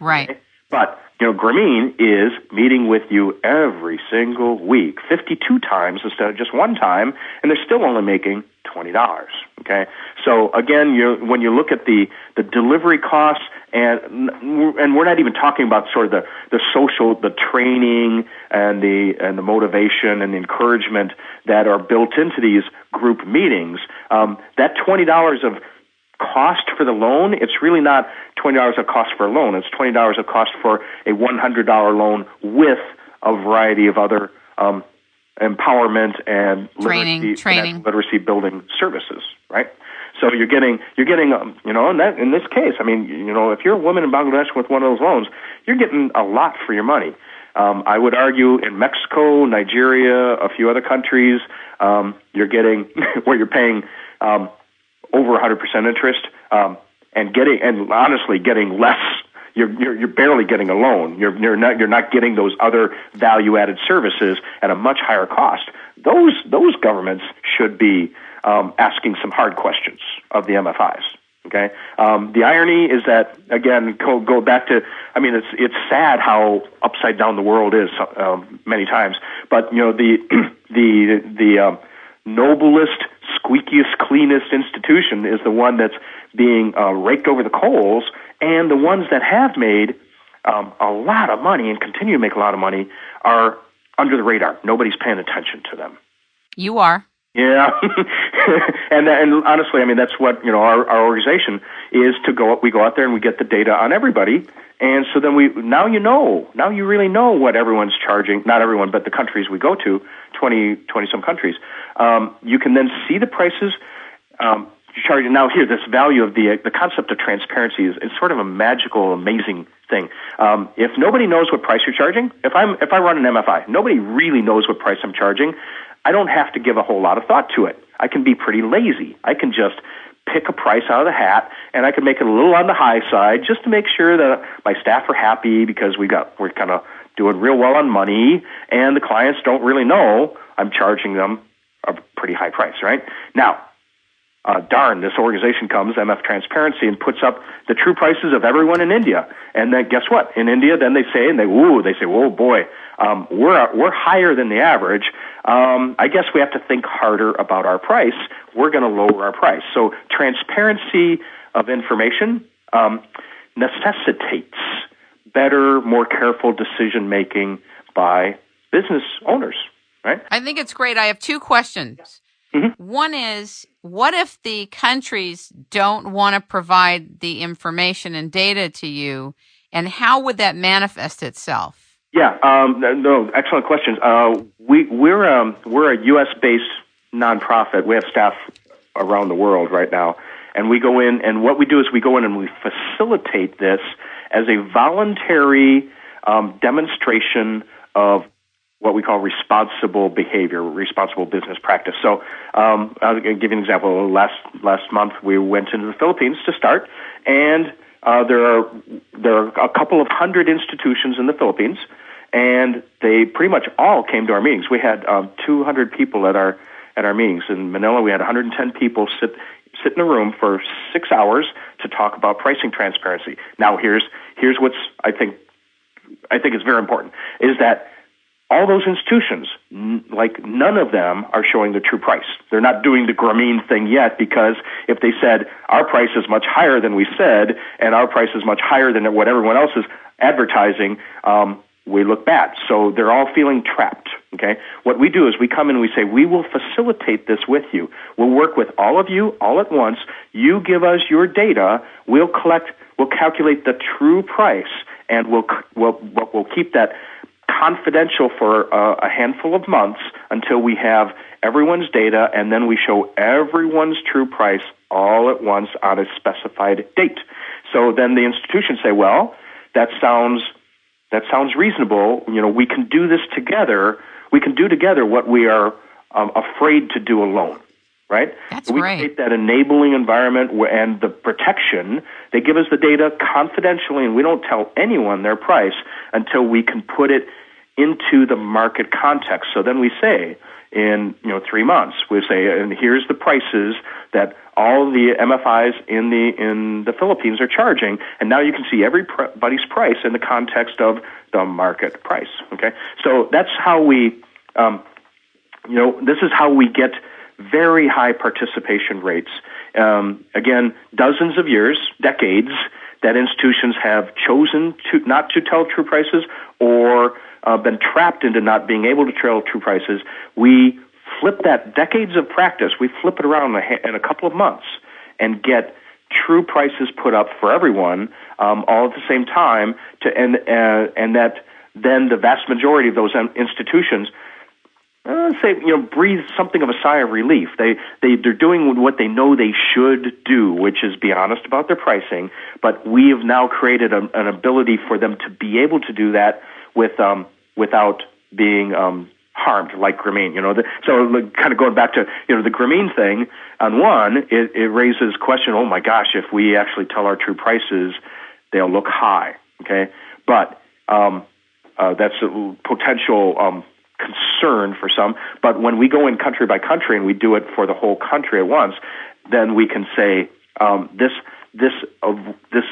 Right. Okay? But, you know, Grameen is meeting with you every single week, 52 times instead of just one time, and they're still only making $20. Okay? So again, you when you look at the, the delivery costs, and and we're not even talking about sort of the, the social, the training and the and the motivation and the encouragement that are built into these group meetings. Um, that twenty dollars of cost for the loan, it's really not twenty dollars of cost for a loan. It's twenty dollars of cost for a one hundred dollar loan with a variety of other um, empowerment and training, literacy, training. literacy building services, right? So you're getting you're getting um, you know in that in this case, I mean you know if you're a woman in Bangladesh with one of those loans, you're getting a lot for your money. Um, I would argue in Mexico, Nigeria, a few other countries, um, you're getting [laughs] where you're paying um, over 100% interest um, and getting and honestly getting less. You're, you're you're barely getting a loan. You're you're not you're not getting those other value added services at a much higher cost. Those those governments should be um, asking some hard questions of the MFIs. Okay. Um, the irony is that again, go, go back to. I mean, it's it's sad how upside down the world is um, many times. But you know, the [clears throat] the the um, noblest, squeakiest, cleanest institution is the one that's being uh, raked over the coals, and the ones that have made um, a lot of money and continue to make a lot of money are under the radar. Nobody's paying attention to them. You are. Yeah, [laughs] and and honestly, I mean that's what you know our our organization is to go. We go out there and we get the data on everybody, and so then we now you know now you really know what everyone's charging. Not everyone, but the countries we go to, 20, 20 some countries. Um, you can then see the prices. Um, charging now here this value of the the concept of transparency is, is sort of a magical, amazing thing. Um, if nobody knows what price you're charging, if I'm if I run an MFI, nobody really knows what price I'm charging. I don't have to give a whole lot of thought to it. I can be pretty lazy. I can just pick a price out of the hat and I can make it a little on the high side just to make sure that my staff are happy because we got we're kind of doing real well on money and the clients don't really know I'm charging them a pretty high price, right? Now, uh, darn, this organization comes, MF Transparency, and puts up the true prices of everyone in India. And then guess what? In India, then they say, and they, ooh, they say, whoa, boy, um, we're, we're higher than the average. Um, I guess we have to think harder about our price. We're going to lower our price. So transparency of information um, necessitates better, more careful decision making by business owners, right? I think it's great. I have two questions. Mm-hmm. One is what if the countries don't want to provide the information and data to you, and how would that manifest itself? Yeah, um, no, excellent questions. Uh, we, we're, um, we're a U.S. based nonprofit. We have staff around the world right now. And we go in, and what we do is we go in and we facilitate this as a voluntary um, demonstration of what we call responsible behavior, responsible business practice. So um, I'll give you an example. Last last month we went into the Philippines to start, and uh, there are there are a couple of hundred institutions in the Philippines, and they pretty much all came to our meetings. We had um, 200 people at our at our meetings in Manila. We had 110 people sit sit in a room for six hours to talk about pricing transparency. Now here's here's what's I think I think is very important is that all those institutions, n- like none of them are showing the true price. They're not doing the Grameen thing yet because if they said our price is much higher than we said and our price is much higher than what everyone else is advertising, um, we look bad. So they're all feeling trapped. Okay. What we do is we come in and we say we will facilitate this with you. We'll work with all of you all at once. You give us your data. We'll collect. We'll calculate the true price, and we'll we'll we'll keep that confidential for uh, a handful of months until we have everyone's data, and then we show everyone's true price all at once on a specified date. So then the institutions say, well, that sounds that sounds reasonable. You know, we can do this together. We can do together what we are um, afraid to do alone right? That's we great. create that enabling environment and the protection. They give us the data confidentially, and we don't tell anyone their price until we can put it into the market context. So then we say, in you know three months, we say, and here's the prices that all the MFIs in the in the Philippines are charging, and now you can see everybody's price in the context of the market price. Okay, so that's how we, um, you know, this is how we get very high participation rates. Um, again, dozens of years, decades, that institutions have chosen to not to tell true prices or uh, been trapped into not being able to tell true prices. We flip that decades of practice. We flip it around in a, in a couple of months and get true prices put up for everyone um, all at the same time. To and uh, and that then the vast majority of those institutions uh, say you know breathe something of a sigh of relief. They they they're doing what they know they should do, which is be honest about their pricing. But we have now created a, an ability for them to be able to do that with um, without being um, harmed, like Grameen. You know, the, so like, kind of going back to you know the Grameen thing. On one, it, it raises question. Oh my gosh, if we actually tell our true prices, they'll look high. Okay, but um, uh, that's a potential. Um, concern for some. But when we go in country by country and we do it for the whole country at once, then we can say um, this this uh, this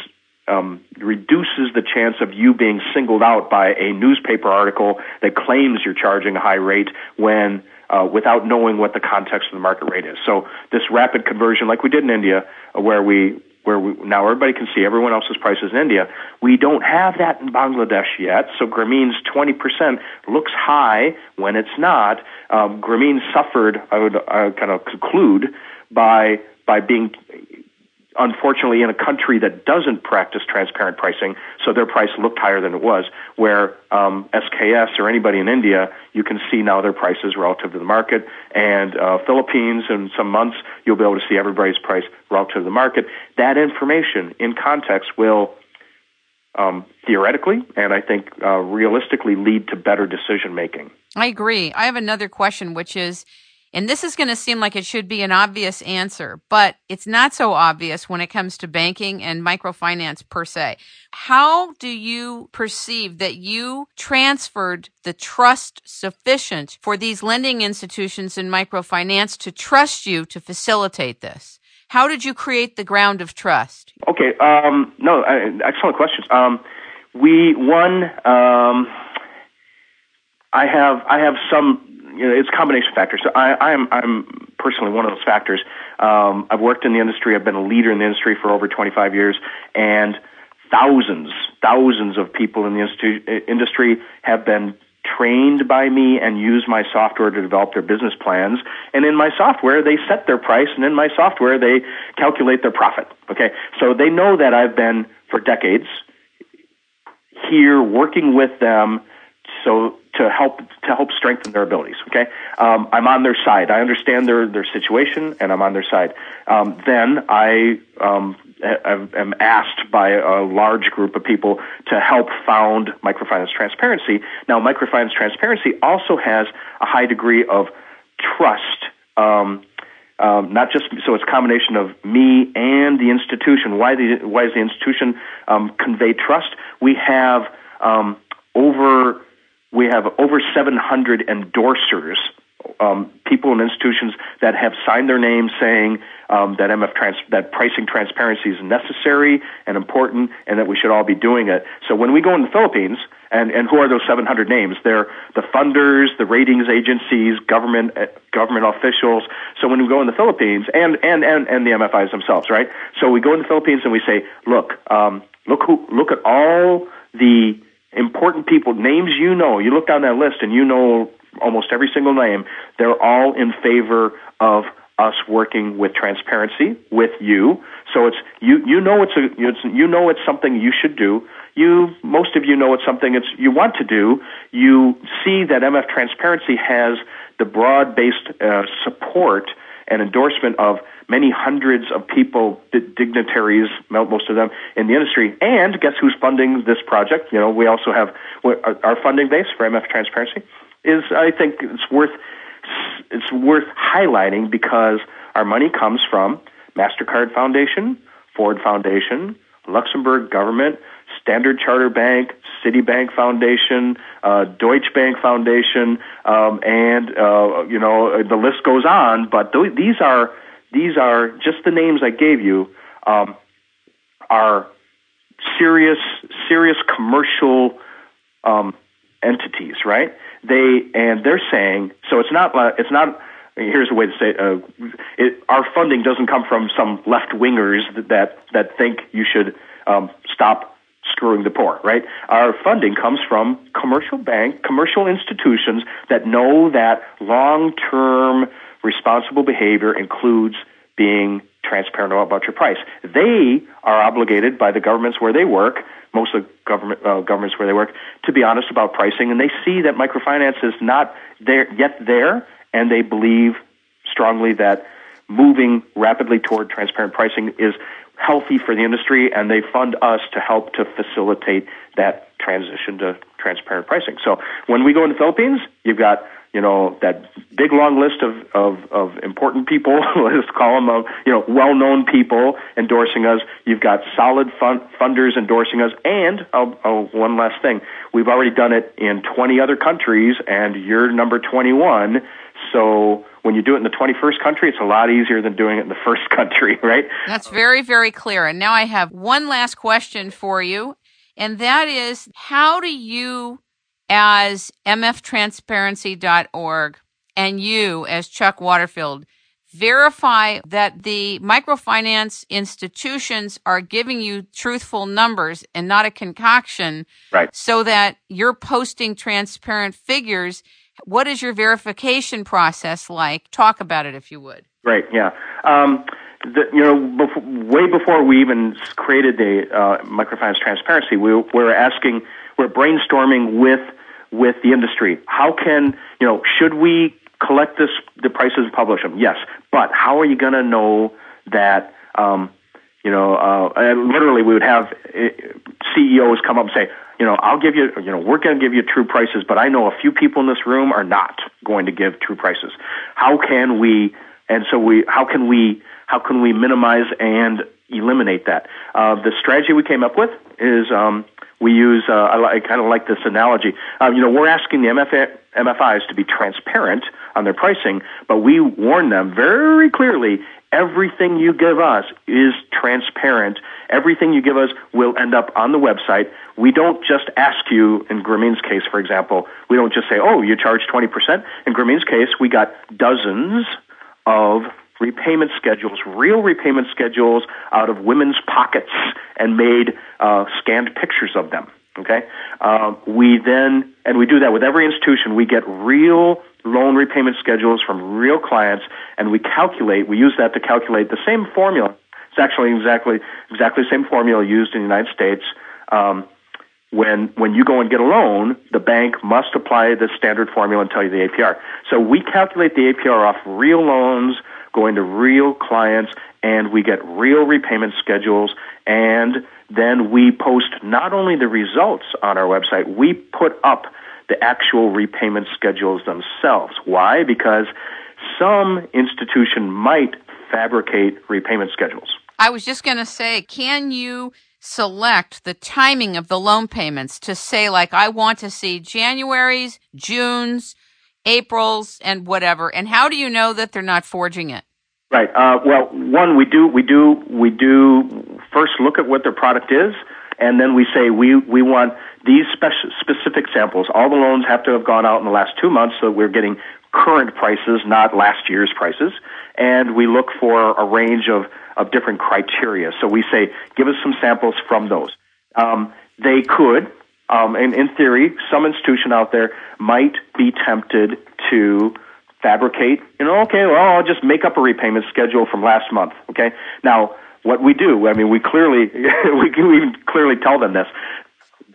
um, reduces the chance of you being singled out by a newspaper article that claims you're charging a high rate when uh, without knowing what the context of the market rate is. So this rapid conversion, like we did in India, uh, where we where we, now everybody can see everyone else's prices in India. We don't have that in Bangladesh yet, so Grameen's 20% looks high when it's not. Um, Grameen suffered, I would uh, kind of conclude, by by being unfortunately in a country that doesn't practice transparent pricing, so their price looked higher than it was. Where um, SKS or anybody in India, you can see now their prices relative to the market, and uh, Philippines in some months you'll be able to see everybody's price relative to the market. That information in context will um, theoretically and I think uh, realistically lead to better decision making. I agree. I have another question, which is and this is going to seem like it should be an obvious answer, but it's not so obvious when it comes to banking and microfinance per se. How do you perceive that you transferred the trust sufficient for these lending institutions in microfinance to trust you to facilitate this? How did you create the ground of trust? Okay, um, no, uh, excellent questions. Um, we one, um, I have I have some you know, it's a combination of factors. So I, I'm, I'm personally one of those factors. Um, I've worked in the industry. I've been a leader in the industry for over 25 years, and thousands, thousands of people in the institu- industry have been trained by me and use my software to develop their business plans. And in my software, they set their price, and in my software, they calculate their profit. Okay, so they know that I've been for decades here working with them so to help to help strengthen their abilities. Okay, um, I'm on their side. I understand their their situation, and I'm on their side. Um, then I um, am asked by a large group of people to help found Microfinance Transparency. Now, Microfinance Transparency also has a high degree of trust. Um, um, not just so it's a combination of me and the institution. Why the why does the institution um, convey trust? We have um, over we have over 700 endorsers, um, people and institutions that have signed their names saying um, that MF trans- that pricing transparency is necessary and important, and that we should all be doing it. So when we go in the Philippines, and, and who are those 700 names? They're the funders, the ratings agencies, government uh, government officials. So when we go in the Philippines, and and and, and the MFIs themselves, right? So we go in the Philippines and we say, look, um, look who, look at all the important people, names you know, you look down that list and you know almost every single name, they're all in favor of us working with transparency with you. So it's you you know it's a it's, you know it's something you should do. You most of you know it's something it's you want to do. You see that MF Transparency has the broad-based uh, support and endorsement of many hundreds of people, dignitaries, most of them in the industry. And guess who's funding this project? You know, we also have our funding base for MF Transparency is, I think, it's worth it's worth highlighting because our money comes from Mastercard Foundation, Ford Foundation, Luxembourg government, Standard Charter Bank, Citibank Foundation, uh, Deutsche Bank Foundation, um, and uh, you know the list goes on. But th- these are these are just the names I gave you um, are serious serious commercial um, entities, right? They and they're saying so. It's not it's not. Here's a way to say uh, it, our funding doesn't come from some left wingers that that think you should um, stop screwing the poor, right? Our funding comes from commercial bank, commercial institutions that know that long-term responsible behavior includes being transparent about your price. They are obligated by the governments where they work, most of the government uh, governments where they work, to be honest about pricing, and they see that microfinance is not there yet there, and they believe strongly that moving rapidly toward transparent pricing is healthy for the industry, and they fund us to help to facilitate that transition to transparent pricing. So when we go in the Philippines, you've got you know that big long list of of, of important people. [laughs] let's call them of you know well known people endorsing us. You've got solid fund, funders endorsing us, and oh, oh, one last thing, we've already done it in 20 other countries, and you're number 21. So when you do it in the 21st country, it's a lot easier than doing it in the first [laughs] country, right? That's very, very clear. And now I have one last question for you, and that is how do you as mftransparency.org and you as Chuck Waterfield verify that the microfinance institutions are giving you truthful numbers and not a concoction right. so that you're posting transparent figures. What is your verification process like? Talk about it if you would. Great, yeah. Um, the, you know, before, way before we even created the uh, microfinance transparency, we were asking, we're brainstorming with with the industry. How can you know? Should we collect this the prices and publish them? Yes, but how are you going to know that? Um, you know, uh, literally, we would have uh, CEOs come up and say, you know, I'll give you, you know, we're going to give you true prices, but I know a few people in this room are not going to give true prices. How can we? And so we, how can we, how can we minimize and eliminate that? Uh, the strategy we came up with is um, we use, uh, I, I kind of like this analogy. Uh, you know, we're asking the MFA, MFIs to be transparent on their pricing, but we warn them very clearly everything you give us is transparent. Everything you give us will end up on the website. We don't just ask you, in Grameen's case, for example, we don't just say, oh, you charge 20%. In Grameen's case, we got dozens of repayment schedules, real repayment schedules out of women's pockets and made uh, scanned pictures of them. Okay, uh, we then and we do that with every institution. We get real loan repayment schedules from real clients, and we calculate. We use that to calculate the same formula. It's actually exactly exactly the same formula used in the United States. Um, when when you go and get a loan, the bank must apply the standard formula and tell you the APR. So we calculate the APR off real loans going to real clients, and we get real repayment schedules, and then we post not only the results on our website, we put up the actual repayment schedules themselves. Why? Because some institution might fabricate repayment schedules. I was just going to say, can you select the timing of the loan payments to say, like, I want to see January's, June's, April's and whatever. And how do you know that they're not forging it? Right. Uh, well, one, we do, we do, we do first look at what their product is, and then we say we we want these speci- specific samples. All the loans have to have gone out in the last two months, so we're getting current prices, not last year's prices. And we look for a range of of different criteria. So we say, give us some samples from those. Um, they could um, and in theory, some institution out there might be tempted to fabricate, you know, okay, well, I'll just make up a repayment schedule from last month, okay? Now, what we do, I mean, we clearly, [laughs] we can clearly tell them this.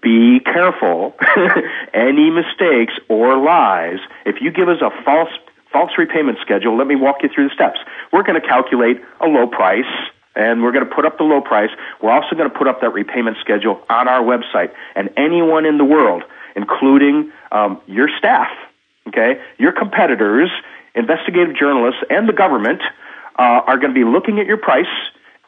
Be careful. [laughs] Any mistakes or lies, if you give us a false, false repayment schedule, let me walk you through the steps. We're going to calculate a low price, and we're going to put up the low price. We're also going to put up that repayment schedule on our website. And anyone in the world, including um, your staff, okay, your competitors, investigative journalists, and the government uh, are going to be looking at your price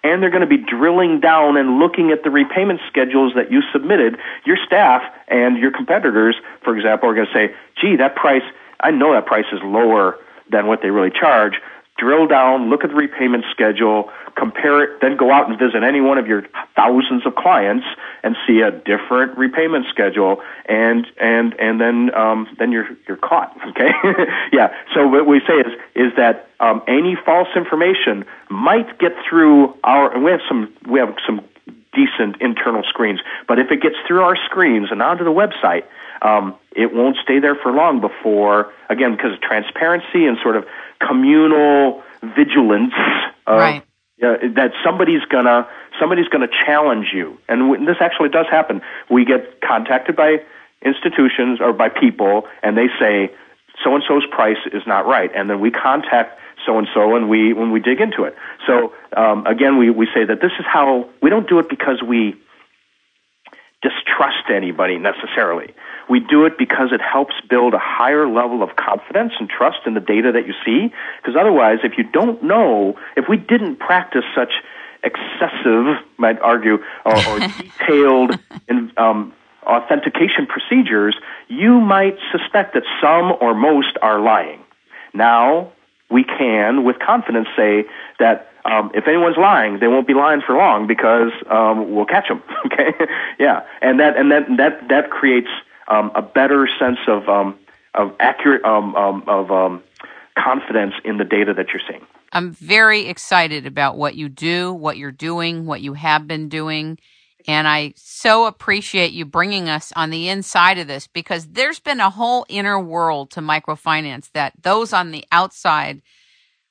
and they're going to be drilling down and looking at the repayment schedules that you submitted. Your staff and your competitors, for example, are going to say, gee, that price, I know that price is lower than what they really charge, drill down, look at the repayment schedule, compare it, then go out and visit any one of your thousands of clients and see a different repayment schedule, and and and then um, then you're you're caught. [laughs] Okay, yeah. So what we say is is that um, any false information might get through our. And we have some we have some decent internal screens, but if it gets through our screens and onto the website. Um, it won't stay there for long before, again, because of transparency and sort of communal vigilance of, right. uh, that somebody's gonna somebody's gonna challenge you, and w- this actually does happen. We get contacted by institutions or by people, and they say so and so's price is not right, and then we contact so and so, and we when we dig into it. So um, again, we we say that this is how we don't do it because we distrust anybody necessarily. We do it because it helps build a higher level of confidence and trust in the data that you see. Because otherwise, if you don't know, if we didn't practice such excessive, might argue, or, or [laughs] detailed in, um, authentication procedures, you might suspect that some or most are lying. Now, we can, with confidence, say that um, if anyone's lying, they won't be lying for long because um, we'll catch them. [laughs] okay, yeah, and that and that that that creates um, a better sense of um, of accurate um, um, of um, confidence in the data that you're seeing. I'm very excited about what you do, what you're doing, what you have been doing. And I so appreciate you bringing us on the inside of this because there's been a whole inner world to microfinance that those on the outside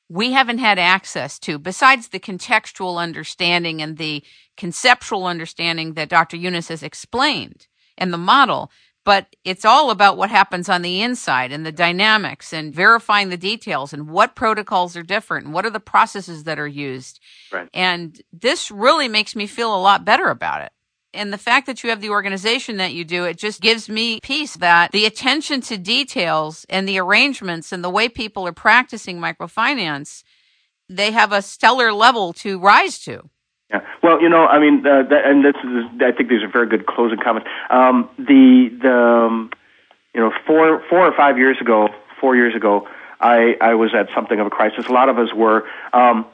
we haven't had access to, besides the contextual understanding and the conceptual understanding that Dr. Yunus has explained and the model. But it's all about what happens on the inside and the dynamics and verifying the details and what protocols are different and what are the processes that are used. Right. And this really makes me feel a lot better about it. And the fact that you have the organization that you do, it just gives me peace that the attention to details and the arrangements and the way people are practicing microfinance, they have a stellar level to rise to. Yeah. Well, you know, I mean, uh, that, and this is, I think these are very good closing comments. Um, the the um, you know four four or five years ago, four years ago, I I was at something of a crisis. A lot of us were. Um,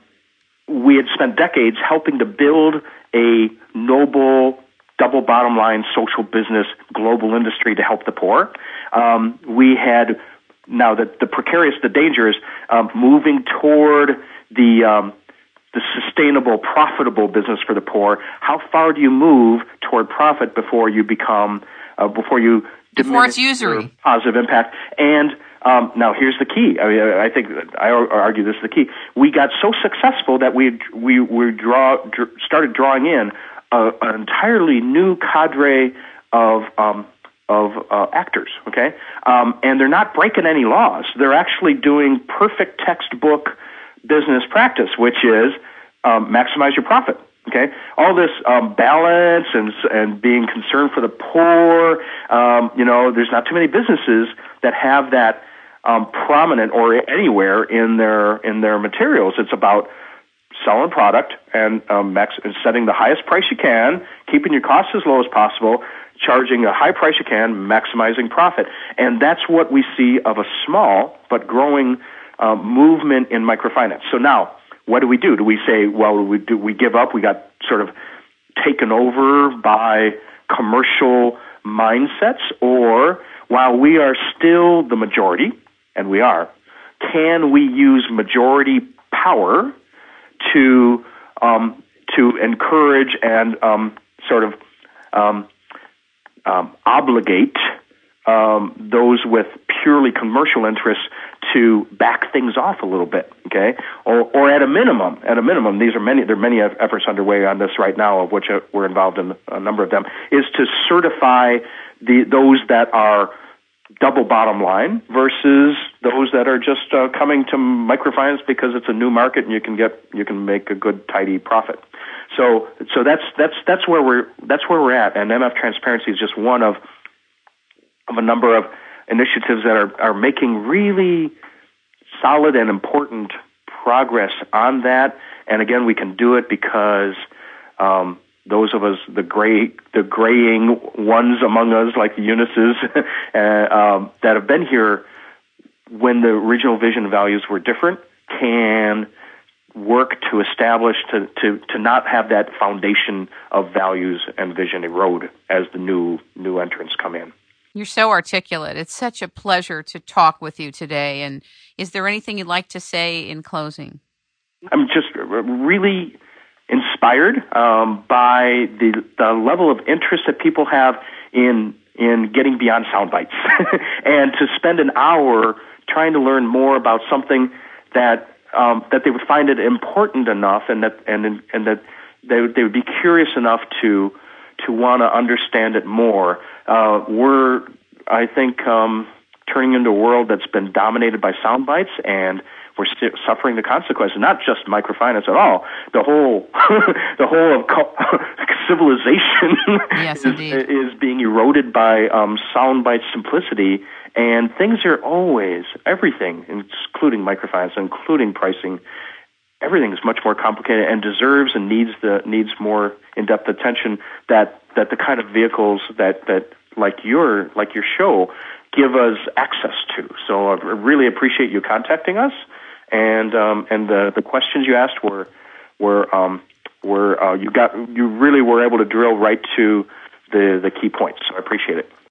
we had spent decades helping to build a noble double bottom line social business global industry to help the poor. Um, we had now that the precarious, the danger is um, moving toward the um, the sustainable, profitable business for the poor. How far do you move toward profit before you become uh, before you before it's usury positive impact and um, now here's the key. I mean, I think I argue this is the key. We got so successful that we we we draw dr- started drawing in a, an entirely new cadre of um, of uh, actors. Okay, um, and they're not breaking any laws. They're actually doing perfect textbook business practice, which is um, maximize your profit. Okay, all this um, balance and and being concerned for the poor. Um, you know, there's not too many businesses that have that um, prominent or anywhere in their in their materials. It's about selling product and, um, max, and setting the highest price you can, keeping your costs as low as possible, charging a high price you can, maximizing profit. And that's what we see of a small but growing uh, movement in microfinance. So now, what do we do? Do we say, well, we do we give up? We got sort of taken over by commercial mindsets, or while we are still the majority, and we are, can we use majority power to um, to encourage and um, sort of um, um, obligate um, those with purely commercial interests to back things off a little bit, okay? Or, or at a minimum, at a minimum, these are many. There are many efforts underway on this right now, of which uh, we're involved in a number of them. Is to certify the those that are double bottom line versus those that are just uh, coming to microfinance because it's a new market and you can get you can make a good tidy profit. So so that's that's that's where we're that's where we're at, and MF transparency is just one of of a number of initiatives that are are making really solid and important progress on that. And again, we can do it because um, those of us, the gray, the graying ones among us, like the Yunuses, [laughs] uh, um, that have been here when the original vision values were different, can work to establish to, to, to not have that foundation of values and vision erode as the new new entrants come in. You're so articulate. It's such a pleasure to talk with you today. And is there anything you'd like to say in closing? I'm just really inspired um, by the the level of interest that people have in in getting beyond sound bites [laughs] and to spend an hour trying to learn more about something that um, that they would find it important enough and that and and that they would, they would be curious enough to to want to understand it more. Uh, we're I think um, turning into a world that's been dominated by sound bites and we're st- suffering the consequences. Not just microfinance at all. The whole, [laughs] the whole of co- [laughs] civilization yes, is, is, being eroded by um, soundbite simplicity. And things are always everything, including microfinance, including pricing. Everything is much more complicated and deserves and needs the needs more in-depth attention that that the kind of vehicles that that like your like your show give us access to. So I really appreciate you contacting us and um, and the the questions you asked were were um, were uh, you got you really were able to drill right to the the key points. So I appreciate it.